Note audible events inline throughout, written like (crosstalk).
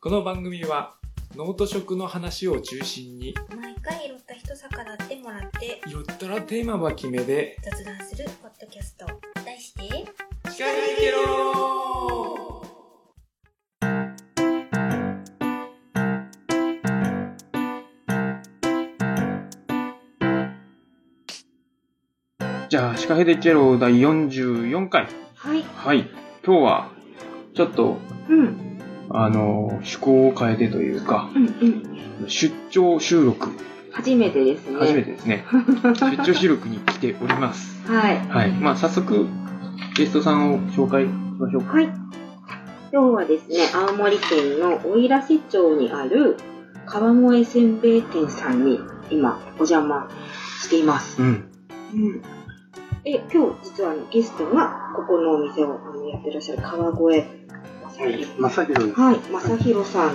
この番組はノート食の話を中心に毎回拾った一逆らってもらってよったらテーマは決めで雑談するポッドキャスト題して「近いけろじゃあ、シカヘデチェロ第44回。はいはい。今日は、ちょっと、うんあの、趣向を変えてというか、うんうん出張収録、初めてですね初めてですね。(laughs) 出張収録に来ております。はいはい。まあ、早速、ゲストさんを紹介しましょうか。はい。今日はですね、青森県のおいらせ町にある川越せんべい店さんに今お邪魔しています。うん。うん。え、今日実はあのゲストがここのお店をあのやってらっしゃる川越正弘まさひろです。はい、正弘さん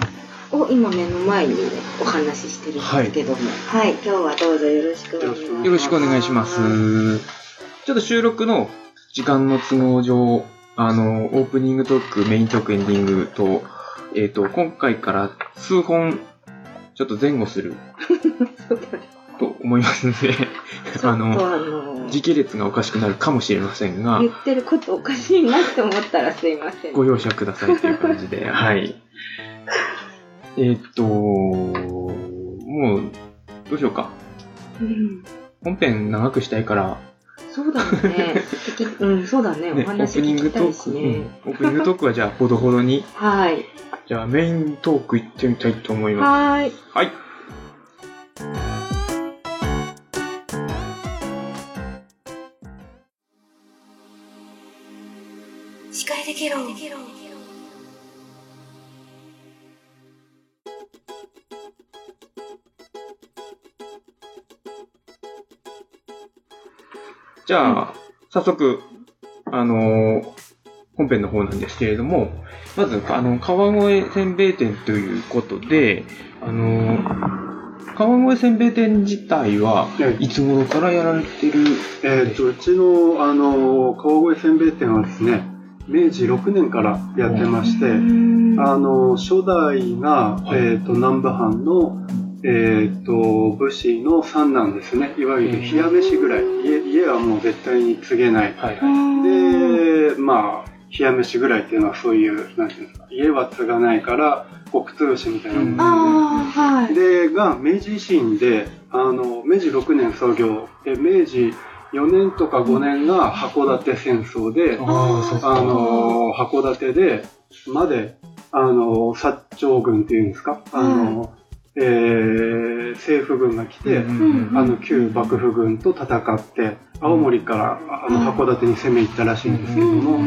を今目の前にね、お話ししてるんですけども、はい、今日はどうぞよろしくお願いします。よろしくお願いします。ちょっと収録の時間の都合上、あの、オープニングトーク、メイントーク、エンディングと、えっ、と、今回から数本、ちょっと前後する (laughs) 思いますので、あの、時系列がおかしくなるかもしれませんが言、ってることおかしいなって思ったらすいません。ご容赦くださいという感じで、(laughs) はい。えっ、と、もう、どうしようか。うん本編長くしたいから、そうだね。(laughs) うん、そうだね。ね、おオー話聞きプニングトたいしーク、うんね。オープニングトークはじゃあ、ほどほどに、はい。じゃあ、メイントーク行ってみたいと思いまはーい。す。はい。司会できろ。じゃあ、早速、あのー本編の方なんですけれども、まず、あの、川越せんべい店ということで、あのー川越せんべい店自体は、えい。つ頃からやられてる？えっと、うちの、あの、川越せんべい店はですね、明治6年からやってまして、あの、初代が、はいえっと、南部藩の、えっと、武士の三男ですね。いわゆる冷や飯ぐらい。家家はもう絶対に継げない。はいはい。で、まあ、冷や飯ぐらいっていうのはそういう、なんていうんですか、家は継がないから、極潰しみたいなもんではい。で、が、明治維新で、あの、明治6年創業、で、明治4年とか5年が函館戦争で、あの、函館で、まで、あの、薩長軍っていうんですか、あの、えー、政府軍が来て、あの、旧幕府軍と戦って、青森から、あの、函館に攻め入ったらしいんですけども、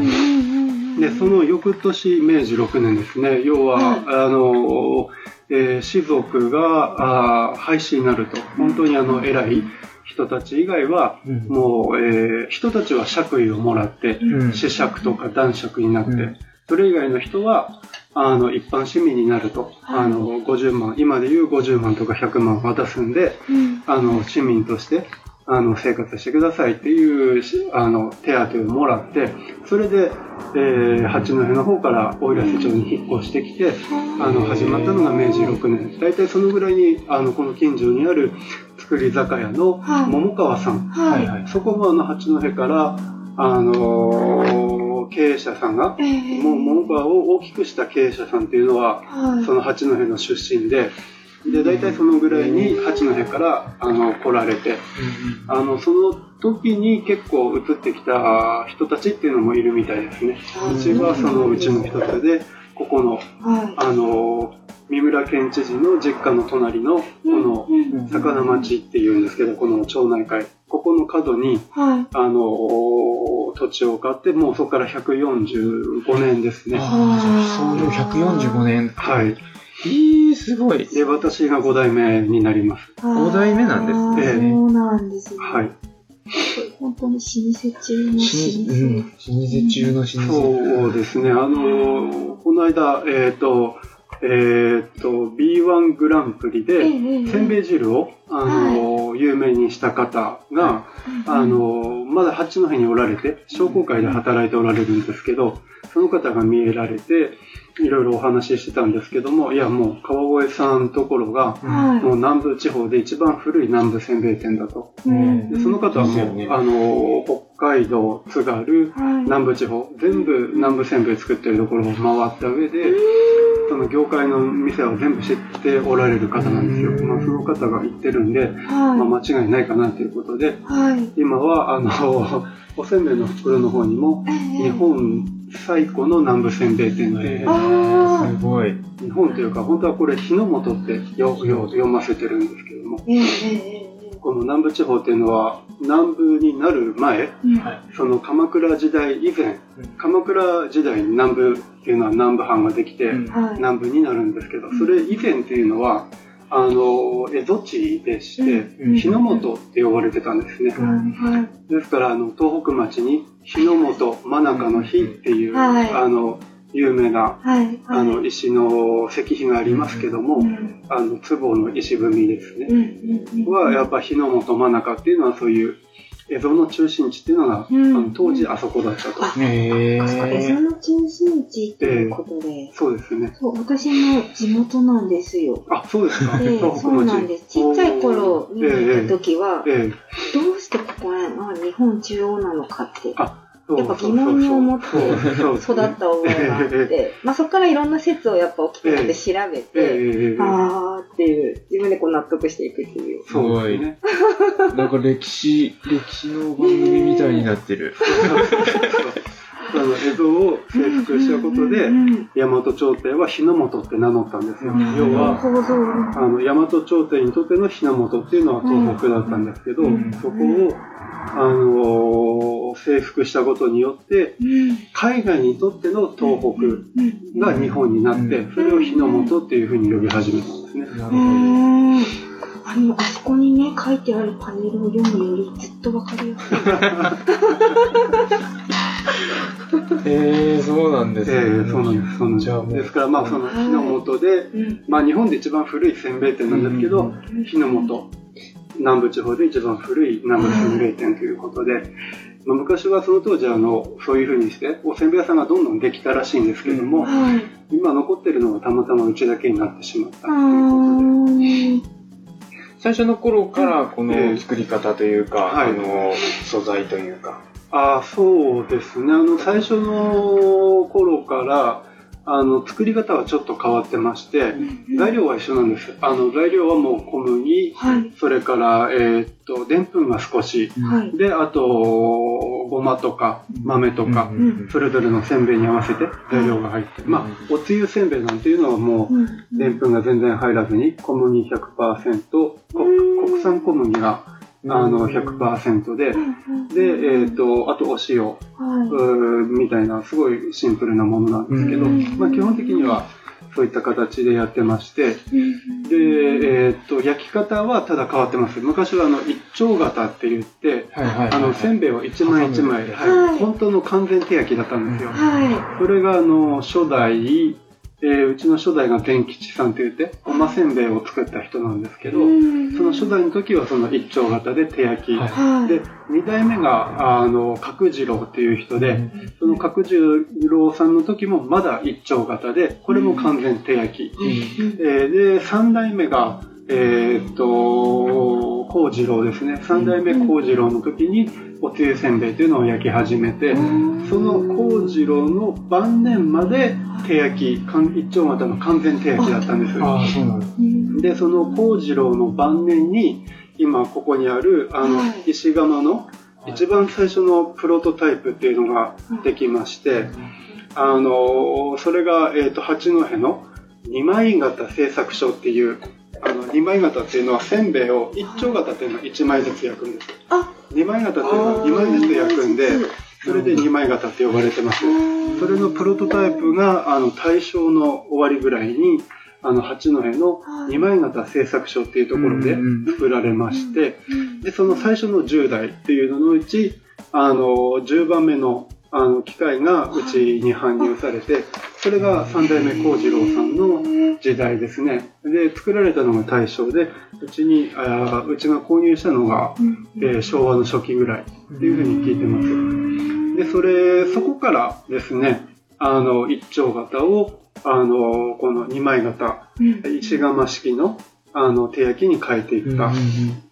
で、その翌年、明治6年ですね、要は、あの、えー士族があー廃止になると、本当にあの、偉い人たち以外は、うん。もう、えー人たちは爵位をもらって、うん。子爵とか男爵になって、うん。それ以外の人は、あの、一般市民になると、あの、50万、今で言う50万とか100万渡すんで、あの、市民として、あの、生活してくださいっていうし、あの、手当をもらって、それで、えー八戸の方から大浦瀬町に引っ越してきて、あの、始まったのが明治6年。大体そのぐらいに、あの、この近所にある造り酒屋のはい桃川さん。はいはい。そこもあの、八戸から、あのー経営者さんが、もう桃川を大きくした経営者さんっていうのは、その八戸の出身で、で、大体そのぐらいに八戸から、あの、来られて、あの、その時に結構移ってきた人たちっていうのもいるみたいですね。うちはそのうちの一つで、ここの、はい。あの、三村県知事の実家の隣の、この、うん魚町っていうんですけど、この町内会、ここの角に、はい。あの、土地を買って、もうそこから145年ですね。ああ、じゃあ創業145年。はい。えー、すごい。で、私が5代目になります。五代目なんですね。そうなんですね。はい。本当に老舗中の老しうん、老舗中の老舗。そうですね。あの、この間、えっ、と、えーっと、B1 グランプリで、えせんべい汁を、あの、有名にした方が、あの、まだ八戸におられて、商工会で働いておられるんですけど、その方が見えられて、いろいろお話ししてたんですけども、いやもう川越さんところが、はい。もう南部地方で一番古い南部せんべい店だと。うん。でその方はもう、あの、北海道、津軽、はい。南部地方、全部南部せんべい作ってるところを回った上で、その業界の店を全部知っておられる方なんですよ。まあ、その方が言ってるんで、まあ、は間違いないかなということで、い。はい。今は、あの、(laughs) おせんべいの袋の方にも、日本最古の南部せんべい店で、あーすごい。日本というか、本当はこれ、日の本ってよよ読ませてるんですけども、ええええこの南部地方っていうのは、南部になる前。その鎌倉時代以前、鎌倉時代に南部っていうのは南部藩ができて。南部になるんですけど、それ以前っていうのは、あの、蝦夷地でして、うん日の本って呼ばれてたんですね。はい。ですから、あの、東北町に、日の本、真中の日っていう、はいあの、有名な、はい。あの、石の石碑がありますけども、うん。あの、壺の石踏みですうね。ん。うん。は、やっぱ日の本、真中っていうのは、そういう、蝦夷の中心地っていうのが、うんあの当時あそこだったと。あへそこでそー。の中心地っていうことで、そうですね。そう、私の地元なんですよ。あ、そうですか。で、東北そうなんです。ちっちゃい頃に行った時は、ええ。どうしてここが日本中央なのかって、そうやっぱ疑問に思って育った覚えがあっえて、まあそこからいろんんな説をやっぱ起きてるんで調べええて、ええあーっていう、自分でこう納得していくっていう。そうですね。なんか歴史、歴史の番組みたいになってる。(laughs) あの、江戸を征服したことでう、ん大和朝廷は日の本って名乗ったんですよ。うん要は。あの、大和朝廷にとっての日の本っていうのは東北だったんですけど、うんそこを、あの征服したことによって、うん海外にとっての東北が日本になってう、それを日の本っていうふうに呼び始めたんですね。なうーんあの、あそこにね、書いてあるパネルを読むよりずっとわかりやすい。(laughs) へえ、そうなんですね。ええそうなんです、そうなんじゃあもうです。ですから、まあ、その日の本で、うんまあ、日本で一番古いせんべい店なんですけど、日の本、南部地方で一番古い南部せんべい店ということで、まあ、昔はその当時あの、そういうふうにして、おせんべい屋さんがどんどんできたらしいんですけども、はい。今残ってるのがたまたまうちだけになってしまったあということで。ー最初の頃からこええの作り方というか、はいあの、素材というか。ああ、そうですね。あの、最初の頃から、あの、作り方はちょっと変わってまして、材料は一緒なんです。あの、材料はもう小麦、はい。それから、えーっと、でんぷんが少し、はい。で、あと、ごまとか豆とか、それぞれのせんべいに合わせて材料が入って、まあ、おつゆせんべいなんていうのはもうでんぷんが全然入らずに、小麦100%、こ国産小麦が、あの、100%で、で、えーっと、あとお塩、はうーみたいな、すごいシンプルなものなんですけど、うん。まあ、基本的にはそういった形でやってまして、い。で、えーっと、焼き方はただ変わってます。昔はあの、一丁型って言って。あの、せんべいを一枚一枚、はい。はい、本当の完全手焼きだったんですよ。はそれがあの、初代、えーうちの初代が天吉さんって言って、おませんべいを作った人なんですけい。ど、その初代の時はその一丁型で手焼き。はいはい。で、二代目が、あの、角次郎っていう人で、その角次郎さんの時もまだ一丁型で、これも完全手焼き。えーで、三代目が、えーっと、幸次郎ですね。三代目幸次郎の時に、おつゆせんべいというのを焼き始めて、その幸次郎の晩年まで手焼き、かん一丁型の完全手焼きだったんです。ああ、そうなんだ。で、その幸次郎の晩年に、今ここにある、あのは、い石窯の一番最初のプロトタイプっていうのができまして、あの、それが、えっ、と、八戸の二枚型製作所っていう、あの、二枚型っていうのはせんべいを、一丁型っていうのは一枚ずつ焼くんです。あ。二枚型っていうのは二枚ずつ焼くんで、それで二枚型って呼ばれてます。それのプロトタイプが、あの、大正の終わりぐらいに、あの、八戸の二枚型製作所っていうところでうん作られまして、で、その最初の10代っていうののうち、あの、10番目の、ああの、機械がうちに搬入されて、それが三代目幸次郎さんの時代ですね。で、作られたのが大正で、うちに、あーうちが購入したのが、えー昭和の初期ぐらいっていうふうに聞いてます。で、それ、そこからですね、あの、一丁型を、あの、この二枚型、石窯式の、あの、手焼きに変えていった。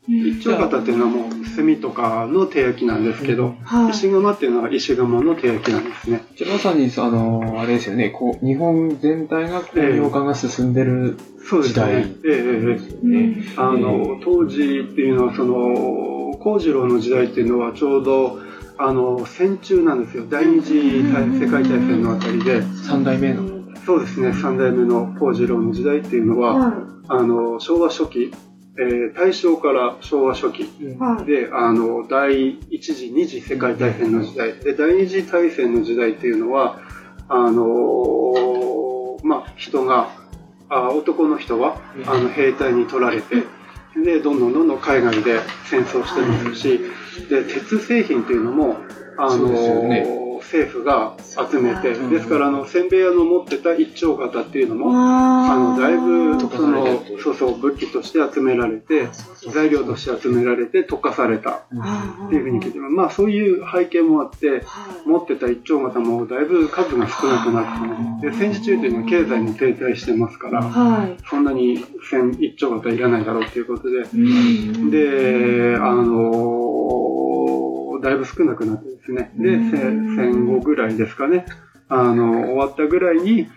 一丁型っていうのはもう炭とかの手焼きなんですけど、はい。石窯っていうのは石窯の手焼きなんですね。じゃあまさに、あの、あれですよね、こう、日本全体が工業化が進んでるそうです時代ね。えええええですよね。えあの、当時っていうのは、その、幸次郎の時代っていうのはちょうど、あの、戦中なんですよ。第二次大世界大戦のあたりで、三代目の。そうですね、三代目の幸次郎の時代っていうのは、はあの、昭和初期、えー大正から昭和初期い。はい。で、あの、第一次、二次世界大戦の時代。で、第二次大戦の時代っていうのは、あのまあ、人が、あ男の人は、あの、兵隊に取られて、で、どんどんどんどん海外で戦争してますし、で、鉄製品っていうのも、あそうのですよね政府が集めて、うん。ですから、あの、せんべい屋の持ってた一丁型っていうのも、ああの、だいぶ、そのそうそう、武器として集められて、材料として集められて溶かされた。っていうふうに聞いてます。まあそういう背景もあって、持ってた一丁型もだいぶ数が少なくなってね。で、戦時中というのは経済も停滞してますから、はい。そんなに千一丁型いらないだろうっていうことで、うん。で、あのだいぶ少なくなってですね。で、せ戦後ぐらいですかね。あの、終わったぐらいに、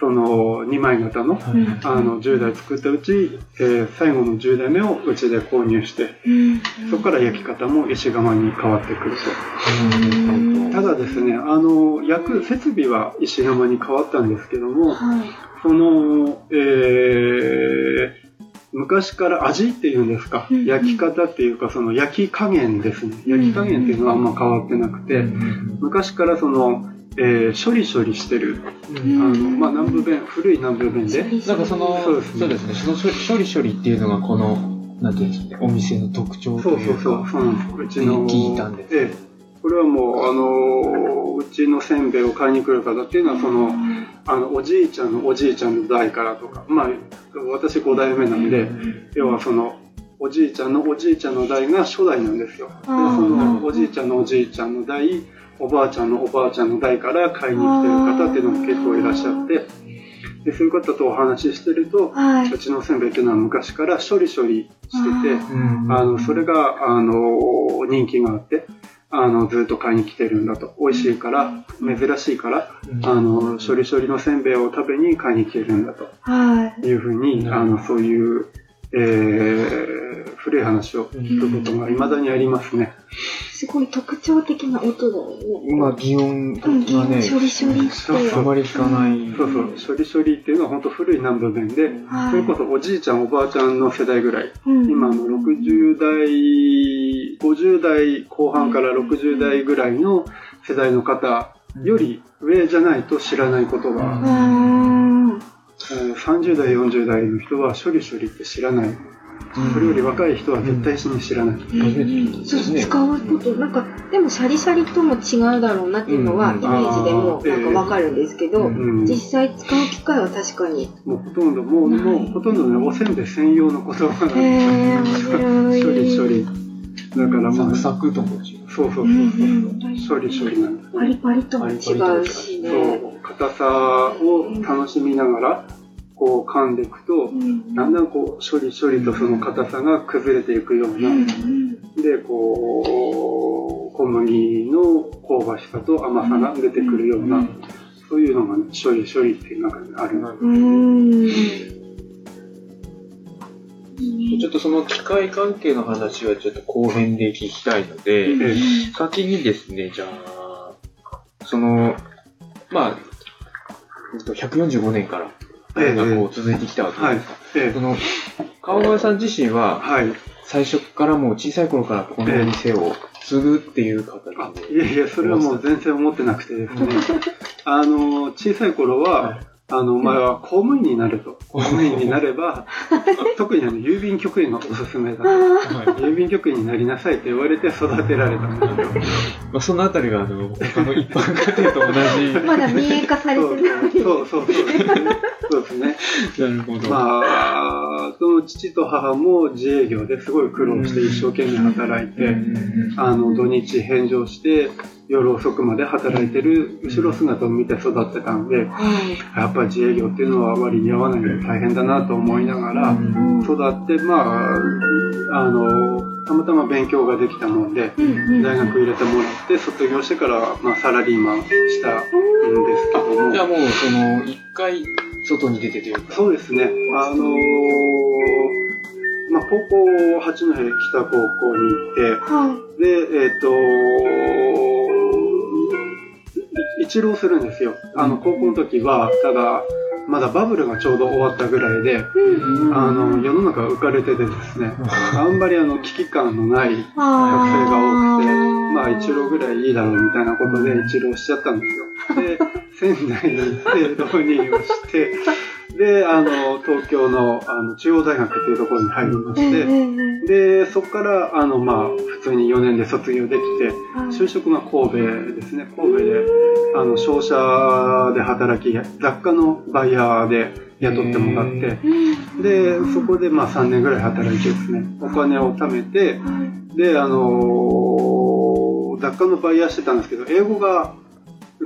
その、2枚型の、あの、10台作ったうち、えー最後の10台目をうちで購入して、そこから焼き方も石窯に変わってくると。ただですね、あの、焼く設備は石窯に変わったんですけども、はい。その、えー昔から味っていうんですか、うん焼き方っていうか、その焼き加減ですね。焼き加減っていうのはあんま変わってなくて、昔からその、えー処理処理してる、あの、まあ、南部弁、古い南部弁で、なんかその、そうですね。そうですね、その処理処理っていうのがこの、なんていうんですかね、お店の特徴とそういうか。そうそう、そうなんです。うちの、聞いたんです。ええこれはもう、あの、うちのせんべいを買いに来る方っていうのは、その、あの、おじいちゃんのおじいちゃんの代からとか、まあ、私5代目なんで、要はその、おじいちゃんのおじいちゃんの代が初代なんですよ。で、その、おじいちゃんのおじいちゃんの代、おばあちゃんのおばあちゃんの代から買いに来てる方っていうのも結構いらっしゃって、で、そういう方とお話ししてると、はい。うちのせんべいっていうのは昔から処理処理してて、うん。あの、それが、あの、人気があって、あの、ずっと買いに来てるんだと。美味しいから、珍しいから、あの、処理処理のせんべいを食べに買いに来てるんだとはい。いうふうに、あの、そういう、えー、古い話を聞くことが未だにありますね。すごい特徴的な音だよね。まあ、擬音がうん、ね、処理処理って。そうそうあまり聞かない。そうそう、処理処理っていうのは本当古い南部弁で、はいそれこそおじいちゃんおばあちゃんの世代ぐらい、うん今の60代、50代後半から60代ぐらいの世代の方より上じゃないと知らない言葉、30代、40代の人は処理処理って知らない。それより若い人は絶対に知らない。初めて聞いたん。使うこと、なんか、でもシャリシャリとも違うだろうなっていうのは、うんイメージでもなんかわかるんですけど、うんうん、実際使う機会は確かに。もうほとんど、もう、もうほとんどね、おせんべい専用の言葉なんでへー。処理処理。だからもう、サクサクとも違う。そうそうそううんそう。処理処理なんです。パリパリとも違うしね。そう、硬さを楽しみながら、こう噛んでいくと、うん。だんだんこう、処理処理とその硬さが崩れていくような、うんで、こう、小麦の香ばしさと甘さが出てくるような、そういうのが、ね、処理処理っていう中にある。うん。ちょっとその機械関係の話はちょっと後編で聞きたいので、え先にですね、じゃあ、その、まあ、えっと145年から、ええがこう続いてきたわけはいですか。。えその、川越さん自身は、はい。最初からもう小さい頃からこのお店を継ぐっていう形あ、で。いやいや、それはもう全然思ってなくてですね。あの、小さい頃は、あの、前は公務員になると。公務員になれば、(laughs) 特にあの、郵便局員がおすすめだ郵便局員になりなさいって言われて育てられたんですよ。(laughs) まあ、そのあたりが、あの、他の一般家庭と同じ。(laughs) まだ見え化されそうてない。そうそうそう。そうですね。なるほど。まあ、その父と母も自営業ですごい苦労して一生懸命働いて、あの、土日返上して、夜遅くまで働いてる後ろ姿を見て育ってたんで、はい。やっぱり自営業っていうのは割に合わないので大変だなと思いながらうん育って、まあ、あの、たまたま勉強ができたもんで、大学入れてもらって、卒業してから、まあ、サラリーマンしたんですけどもじゃ、あもう、その、一回、外に出てというか。そうですね、あのまあ、高校、八戸北高校に行って、はい。で、えっ、と、い一浪するんですよ。あの、高校の時は、ただ、まだバブルがちょうど終わったぐらいで、あの、世の中が浮かれててですね、あんまりあの、危機感のない学生が多くて、まあ、一浪ぐらいいいだろうみたいなことで一浪しちゃったんですよ。で、(laughs) 仙台に行って浪人をして、で、あの、東京のあの中央大学っていうところに入りまして、で、そこから、あの、まあ、普通に4年で卒業できて、就職が神戸ですね。神戸で、あの、商社で働き、雑貨のバイヤーで雇ってもらって、で、そこでまあ3年ぐらい働いてですね、お金を貯めて、で、あのー雑貨のバイヤーしてたんですけど、英語が、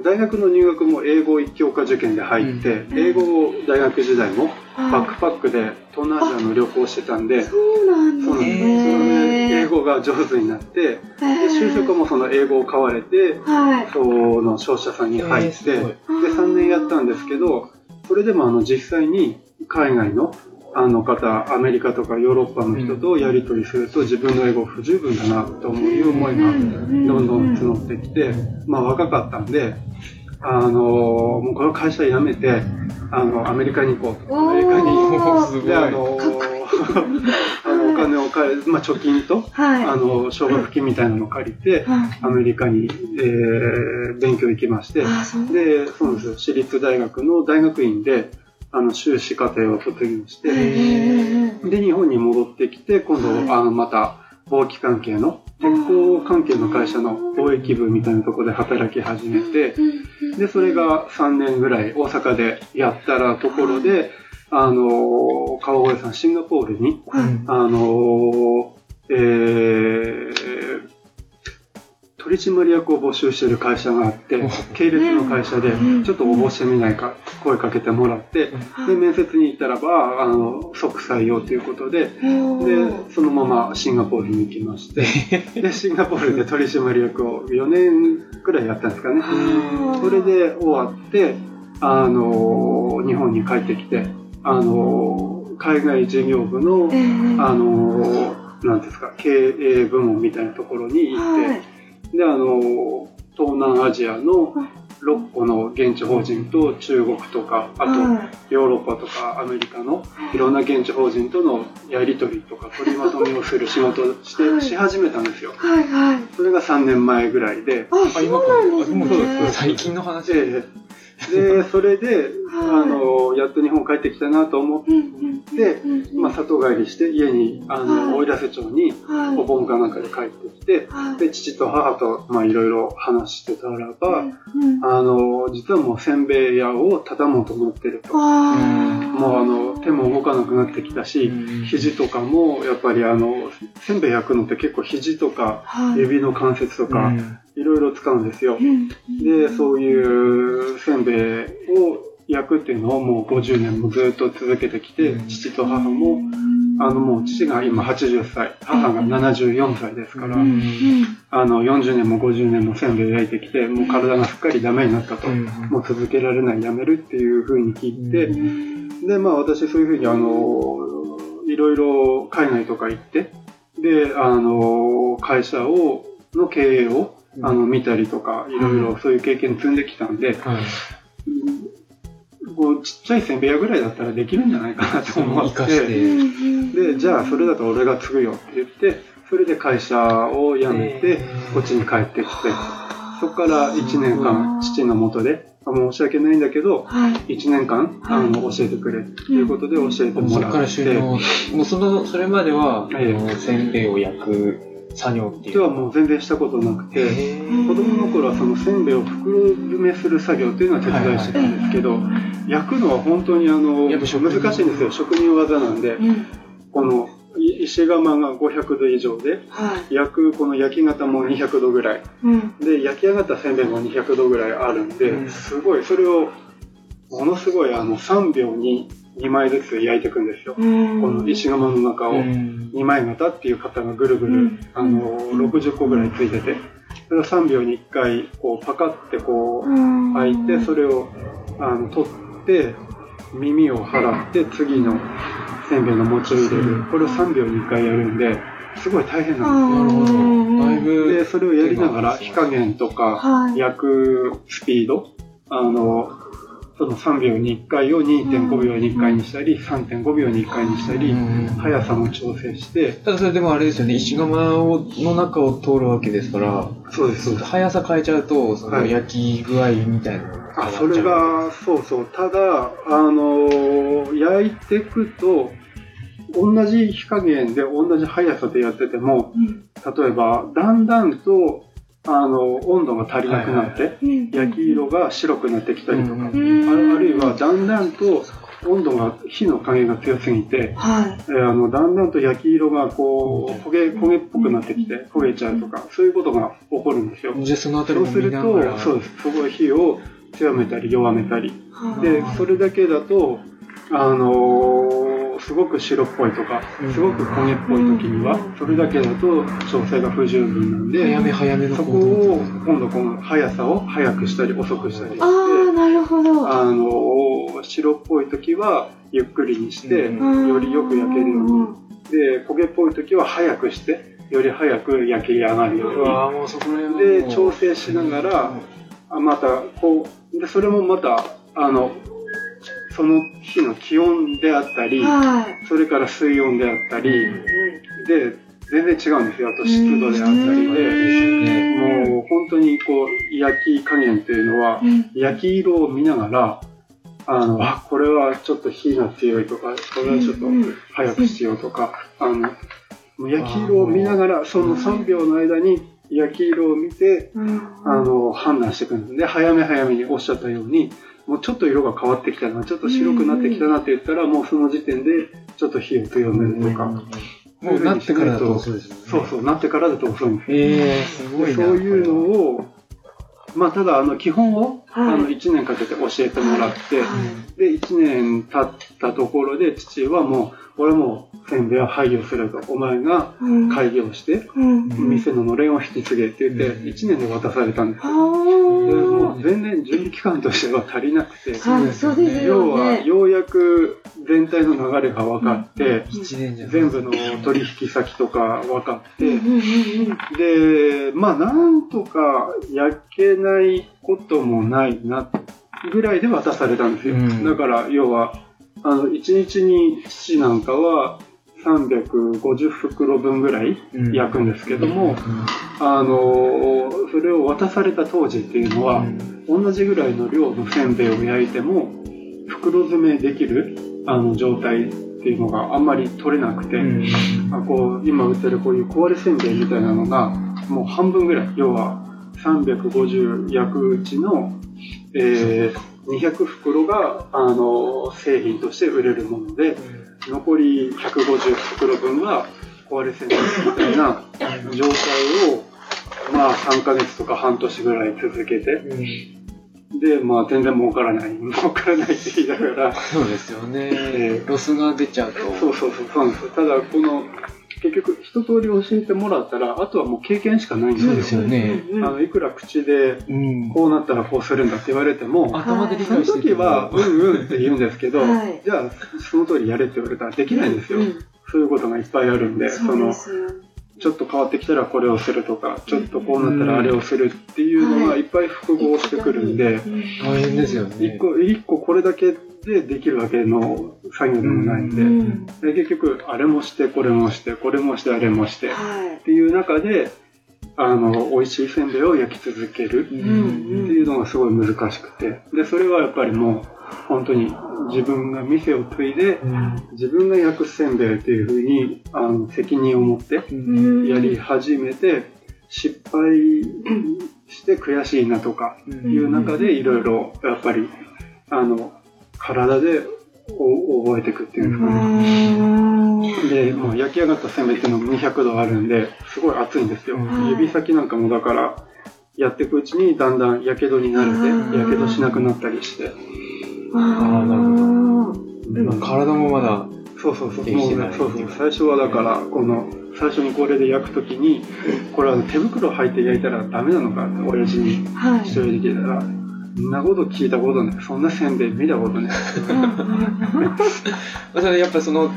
大学の入学も英語一教科受験で入って、うん。英語を大学時代もバックパックで東南アジアの旅行してたんで、そうなんです。それで英語が上手になって、で、就職もその英語を買われて、はい。その商社さんに入って、えーです3年やったんですけど、それでもあの実際に海外のあの方、アメリカとかヨーロッパの人とやり取りすると自分の英語不十分だなという思いがどんどん募ってきて、まあ若かったんで、あのもうこの会社辞めて、あの、アメリカに行こうと。アメリカに行こ。う。で、あのあのお金を借り、まあ貯金と、はい。あの、奨学金みたいなのを借りて、はいアメリカに、えー勉強行きまして、で、そうですよ。私立大学の大学院で、あの、修士課程を卒業して、で、日本に戻ってきて、今度、あの、また、貿易関係の、鉄鋼関係の会社の貿易部みたいなところで働き始めて、で、それが3年ぐらい大阪でやったらところで、あの、川越さん、シンガポールに、うんあの、えー、取締役を募集してる会社があってお、系列の会社でうん、ちょっと応募してみないか、声かけてもらって、で、面接に行ったらば、あの、即採用ということで、で、そのままシンガポールに行きまして、(laughs) で、シンガポールで取締役を4年くらいやったんですかね。それで終わって、あの、日本に帰ってきて、あの、海外事業部の、あの、なんですか、経営部門みたいなところに行って、で、あの、東南アジアの6個の現地法人と中国とか、あとヨーロッパとかアメリカのいろんな現地法人とのやり取りとか取りまとめをする仕事をして、はいし始めたんですよ。はいはい。それが3年前ぐらいで、あ、あ、そう今かなんですね。最近の話。で、でそれで、はいあの、やっと日本帰ってきたなと思って、まあ、里帰りして家に、あの、はい。奥入瀬町にはい。お盆かなんかで帰ってきて、はい。で、父と母と、まあ、いろいろ話してたらば、うんあの、実はもうせんべい屋を畳もうと思ってると。もうあの、手も動かなくなってきたし、肘とかも、やっぱりあの、せんべい焼くのって結構肘とか、はい。指の関節とか、いろいろ使うんですよ。うん。で、そういうせんべいを焼くっていうのをもう50年もずっと続けてきて、うん。父と母も、あのもう父が今80歳、母が74歳ですから、あの40年も50年もせんべい焼いてきて、もう体がすっかりダメになったと。もう続けられない、やめるっていう風に聞いて、で、まあ私そういう風にあの、いろいろ海外とか行って、で、あの、会社を、の経営を、あの、見たりとか、いろいろそういう経験積んできたんで、はい。こうちっちゃいせんべい屋ぐらいだったらできるんじゃないかなと思って。て、で、じゃあそれだと俺が継ぐよって言って、それで会社を辞めて、こっちに帰ってきて、そこから1年間父の下であ申し訳ないんだけど、はい。1年間、あの、教えてくれ、ということで教えてもそこかららって、収納、もうその、それまでは、ええ。あのせんべいを焼く作業っていう。ではもう全然したことなくて、子供の頃はそのせんべいを袋詰めする作業っていうのは手伝いしてたんですけど、焼くのは本当にあの、難しいんですよ。職人技なんで、うん。このい石窯が500度以上で、はい。焼くこの焼き型も200度ぐらい。うん。で、焼き上がったせんべいも200度ぐらいあるんで、うんすごい、それを、ものすごいあの、3秒に2枚ずつ焼いていくんですよ。うん。この石窯の中をうん2枚型っていう型がぐるぐる、うんあの、60個ぐらいついてて、それを3秒に1回、こう、パカってこう、うん。開いて、それを、あの、取って、耳を払って、次のせんべいの餅を入れる。これを3秒に1回やるんで、すごい大変なんですよ。なるほど。だいぶ、で、それをやりながら火加減とか、はい。焼くスピード、あの、その3秒に1回を2.5秒に1回にしたり、3.5秒に1回にしたり、うん速さも調整して、ただそれでもあれですよね、石窯をの中を通るわけですから、そうです、そうです。速さ変えちゃうと、そのはい焼き具合みたいなのが変わあ、そうれ、が、そうそう。ただ、あの焼いていくと、同じ火加減で同じ速さでやってても、うん。例えば、だんだんと、あの、温度が足りなくなって、うん。焼き色が白くなってきたりとか、うんあるあるいは、だんだんと温度が、火の加減が強すぎて、はい。えーあの、だんだんと焼き色がこう、焦げ、焦げっぽくなってきて、焦げちゃうとか、そういうことが起こるんですよ。そうすると、そうです。そ火を強めたり弱めたり。はい。で、それだけだと、あのーすごく白っぽいとか、すごく焦げっぽい時には、それだけだと調整が不十分なんで、早め早めのそこを今度この速さを速くしたり遅くしたりして、ああ、なるほど。あのー白っぽい時はゆっくりにして、うんよりよく焼けるように。で、焦げっぽい時は速くして、より早く焼き上がるように。で、調整しながら、あまた、こう、で、それもまた、あの、その日の気温であったり、はい。それから水温であったり、で、全然違うんですよ。あと湿度であったりうんで、もう本当にこう、焼き加減っていうのはう、ん。焼き色を見ながら、あの、あ、これはちょっと火が強いとか、これはちょっと早くしようとか、あの、焼き色を見ながら、その3秒の間に焼き色を見て、うん。あの、判断していくんです。で、早め早めにおっしゃったように、もうちょっと色が変わってきたな、ちょっと白くなってきたなって言ったら、もうその時点で、ちょっと火を強めるとか。もうなってからだとそうですよね。そうそう、なってからだと遅いんです。ええすごいそういうのを、まあ、ただ、あの、基本を、はいあの、1年かけて教えてもらって、で、1年経ったところで、父はもう、俺もう、せんべいは廃業すると。お前がうん。開業して、うん。店ののれんを引き継げって言って、うん1年で渡されたんですあよ。でもうー全然準備期間としては足りなくて、はい、そうです要はようやく全体の流れが分かって、全部の取引先とか分かって、うんうんうんうん。で、まあなんとか焼けないこともないな、ぐらいで渡されたんですよ。うん。だから要は、あの、1日に父なんかは350袋分ぐらいうん。焼くんですけども、うん。あの、それを渡された当時っていうのは、うん。同じぐらいの量のせんべいを焼いても袋詰めできるあの状態っていうのがあんまり取れなくて、うん。あこう今売ってるこういう壊れせんべいみたいなのがもう半分ぐらい。要は350焼くうちの、えー200袋があの製品として売れるもので残り150袋分が壊れせんべいみたいな状態をまあ3ヶ月とか半年ぐらい続けてで、まあ全然儲からない、儲からないって言いながら、そうですよねえ。ロスが出ちゃうと。そうそうそう、そうなんですよ。ただ、この、結局、一通り教えてもらったら、あとはもう経験しかないんですよ。そうですよねうんうんうんあの、いくら口で、うん。こうなったらこうするんだって言われても、頭で理その解して時は、うんうんって言うんですけど、(laughs) はいじゃあ、その通りやれって言われたらできないんですよ。うんそういうことがいっぱいあるんで、その。ちょっと変わってきたらこれをするとか、ちょっとこうなったらあれをするっていうのがいっぱい複合してくるんで、うん大変ですよね。一個、一個これだけでできるわけの作業でもないんで、うん。で結局、あれもして、これもして、これもして、あれもして、っはい。ていう中で、あの、美味しいせんべいを焼き続けるってうん。いうのがすごい難しくて。で、それはやっぱりもう、本当に自分が店を継いで、自分が焼くせんべいっていうふうに、あの、責任を持ってうん。やり始めて、失敗して悔しいなとかいう中でいろいろやっぱり、あの、体でお覚えていくっていうんですかね。で、もう焼き上がったせんべいっていうのも200度あるんで、すごい熱いんですよ。うん指先なんかもだから、やっていくうちにだんだん火傷になれて、うん火傷しなくなったりして。あーなるほうんど。体もまだ、そうそうそう。もうね、そうそう。最初はだから、この、最初にこれで焼くときに、これは手袋履いて焼いたらダメなのかって、親父にはい。一人で聞いたら、そんなこと聞いたことない。そんなせんべい見たことない。それやっぱりその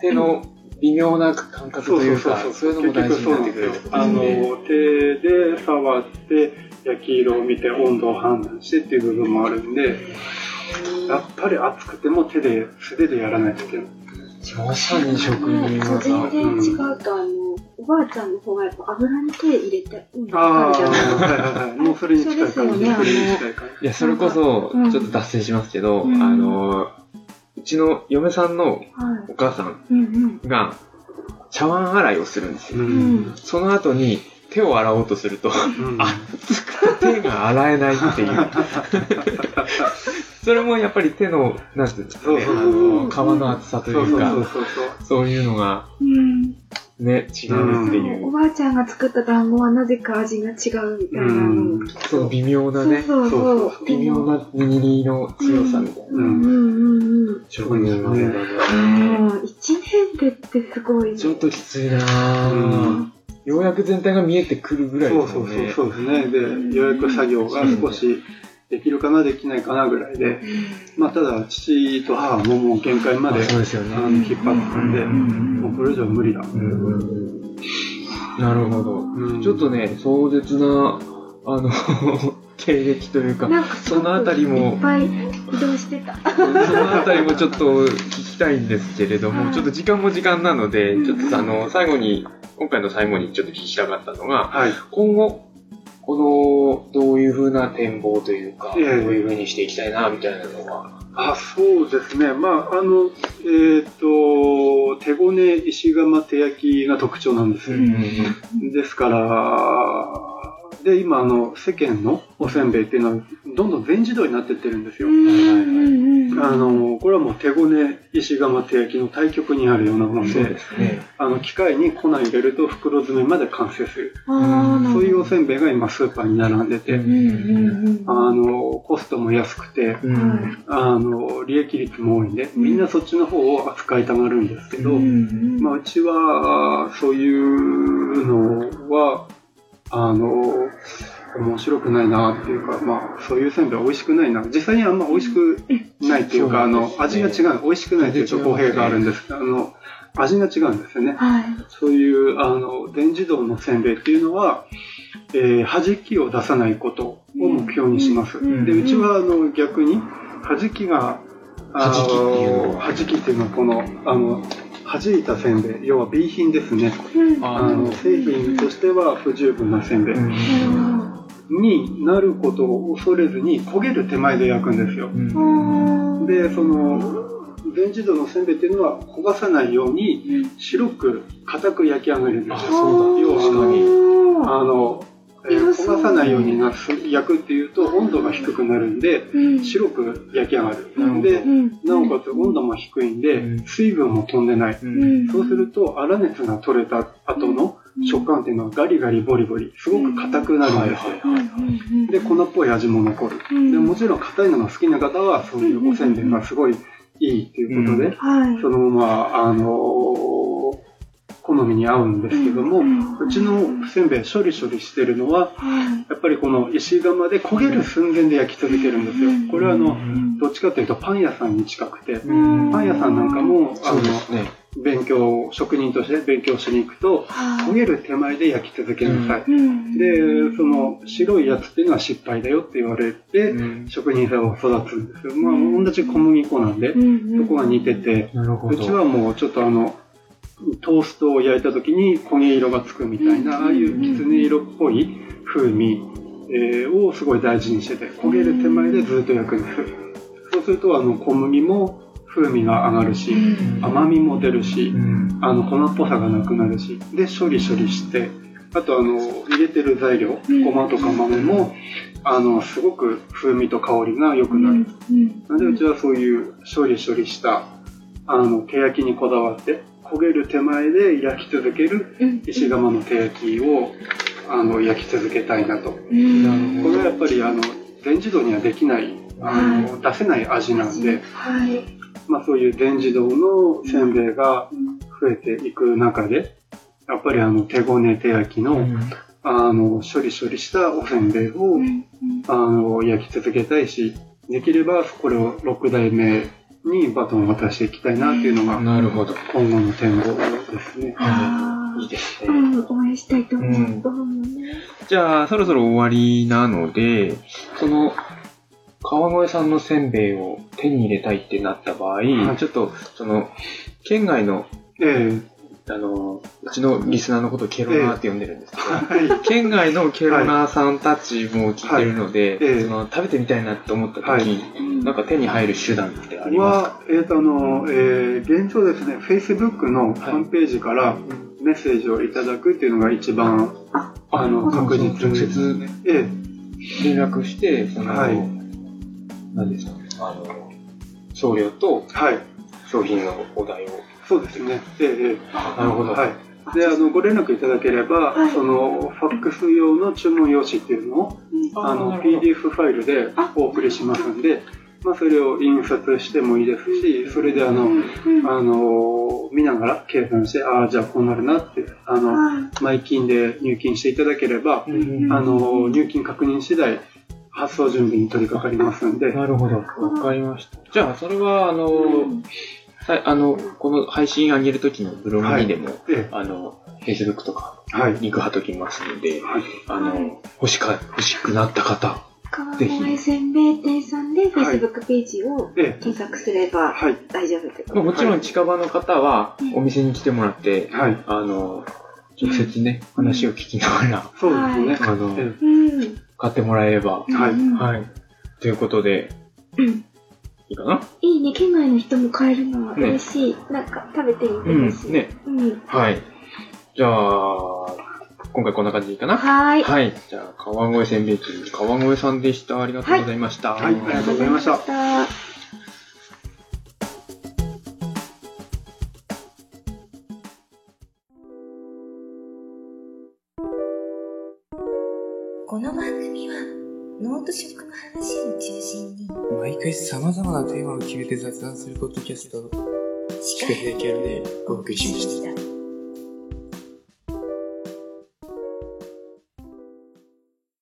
手の微妙な感覚というか、そういうのも大事になってくるってことあです手で触って、焼き色を見て温度を判断してっていう部分もあるんで、やっぱり熱くても手で、素手でやらないといけない。まさに職人そう技。全然違うと、あの、おばあちゃんの方がやっぱ油に手入れて、うん、ああ。はいはいはい。もうそれに近い感じ。ねそれに近い感いや、それこそうん、ちょっと脱線しますけど、うんあの、うちの嫁さんのはい。お母さん。が茶碗洗いをするんですじ。よ。その後に手を洗おうとすると、うん熱くて手が洗えないっていう。(laughs) それもやっぱり手の、なんていうんですかね、あそうそうの、皮の厚さとそうそうういか、そうそう。そういうのがうん。ね、違うっていう。おばあちゃんが作った団子はなぜか味が違うみたいなその微妙なね、そうそうそう。微妙な握りの強さみたいな。うんうんうんうん。職人技だね。うん。一年でってすごい。ちょっときついなぁ。ようやく全体が見えてくるぐらいそうそうですよね。そうそうですね。で、予約作業が少しできるかな、できないかなぐらいで、まあ、ただ、父と母ももう限界まであそうですよね引っ張ったんで、んもうこれ以上無理だ。なるほど。うんちょっとね、壮絶な、あの、(laughs) 経歴というか、そのあたりもいっぱい移動してた。そのあたりもちょっと聞きたいんですけれども、はいちょっと時間も時間なので、うんちょっとあの、最後に、今回の最後にちょっと聞きたかったのが、はい。今後、この、どういう風な展望というか、どうええいう風にしていきたいな、みたいなのは？あ、そうですね。まあ、あの、えっ、と、手ごね石窯手焼きが特徴なんですよ。ですから、で、今、あの、世間のおせんべいっていうのは、どんどん全自動になってってるんですよ。あの、これはもう手ごね石窯手焼きの対極にあるようなもので、ね。あの、機械に粉入れると袋詰めまで完成する。そういうおせんべいが今スーパーに並んでて、あの、コストも安くて、うんあの、利益率も多いんで、みんなそっちの方を扱いたがるんですけど、うんまあ、うちは、そういうのは、あの、面白くないなっていうか、まあ、そういうせんべいは美味しくないな。実際にあんま美味しくないっていうか、あの、そうですね味が違う。美味しくないっていうと語弊があるんですけど、あの、味が違うんですよね。はい。そういう、あの、電自動のせんべいっていうのは、えー、弾きを出さないことを目標にします。うんで、うちは、あの、逆に、弾きが、あの弾きっていうのは弾きっていうのは、この、あの、弾いたせんべい、要は B 品ですね。うん。あの、製品としては不十分なせんべい。になることを恐れずに焦げる手前で焼くんですよ。で、その、全自動のせんべいっていうのは焦がさないように白く硬く焼き上がるんですよ。そうだ。要は確かに。あの、えー焦がさないようになす焼くっていうと温度が低くなるんで白く焼き上がる。なるほどで、なおかつ温度も低いんでうん。水分も飛んでない。うん。そうすると粗熱が取れた後の食感っていうのはガリガリボリボリ、すごく硬くなるんですよ。で、粉っぽい味も残る。でもちろん硬いのが好きな方はそういうおせんべいがすごいいいっていうことで、はい。そのまま、あのー好みに合うんですけども、うちのせんべい処理処理してるのは、やっぱりこの石窯で焦げる寸前で焼き続けるんですよ。これはあの、どっちかというとパン屋さんに近くて、パン屋さんなんかも、あ。の、勉強、職人として勉強しに行くと、焦げる手前で焼き続けなさい。で、その白いやつっていうのは失敗だよって言われて、うん職人さんを育つんですよ。まあ、同じ小麦粉なんで、そこが似てて。うちはもうちょっとあの、トーストを焼いた時に焦げ色がつくみたいな、ああいうきつね色っぽい風味、えーをすごい大事にしてて、焦げる手前でずっと焼くんです。そうすると、あの、小麦も風味が上がるし、甘みも出るしう、ん。あの、粉っぽさがなくなるし、で、処理処理して、あとあの、入れてる材料、ごまとか豆も、あの、すごく風味と香りが良くなる。なので、うちはそういう処理処理した、あの、手焼きにこだわって、焦げる手前で焼き続ける石窯の手焼きを、あの、焼き続けたいなと。これはやっぱり、あの、全自動にはできない、あの、出せない味なんで、はい。まあそういう全自動のせんべいが増えていく中で、やっぱりあの手ごね手焼きの、うん。あの処理処理したおせんべいを、あの焼き続けたいし、できればこれを6代目にバトンを渡していきたいなっていうのがなるほど。今後の展望ですね。あいいですーね。うん、応援したいと思う。うんうんねじゃあ、そろそろ終わりなので、その、川越さんのせんべいを手に入れたいってなった場合、はいちょっと、その、県外の、えあの、うちのリスナーのことをケロナーって呼んでるんですけど、え (laughs) はい。県外のケロナーさんたちも聞いてるので、はいええその食べてみたいなって思った時、はいなんか手に入る手段ってありますか？は、えっ、と、あの、えー現状ですね、Facebook のホームページからメッセージをいただくっていうのが一番、あの、確実直に。接ええ。連絡して、その、はい。何ですか、あの、送料とはい。商品のお題を。そうですね。ええええ。なるほど。はい。で、あの、ご連絡いただければ、はい。その、ファックス用の注文用紙っていうのを、あの、PDF ファイルでお送りしますんで、まあ、それを印刷してもいいですし、それであの、あの、見ながら計算して、ああ、じゃあこうなるなって、あの、前金で入金していただければ、あの、入金確認次第、発送準備に取り掛かりますんで、なるほど。わかりました。じゃあ、それは、あの、さあの、この配信上げるときのブログにでも、えあの、Facebook とか、え、はい。リンク貼っときますので、はい。あの、欲しか、欲しくなった方、川ぜひ越せんべい店さんではい Facebook ページをえ検索すれば。大丈夫ってことまあもちろん近場の方はうんお店に来てもらって、はい。あの、直接ね、話を聞きながら、そうですね。あの、えうん。買ってもらえれば、はいうんはい。ということで、うんいいかな？いいね、県外の人も買えるのは嬉しい。なんか食べてみてほしい。ね。うん。はい。じゃあ、今回こんな感じでいいかな？はーい。はい。じゃあ、川越せんべい店、川越さんでした。ありがとうございました。はいはいありがとうございましたた。この番組はノート食の話を中心に毎回様々なテーマを決めて雑談するポッドキャスト、司シカヘイキャルでお送りしました。た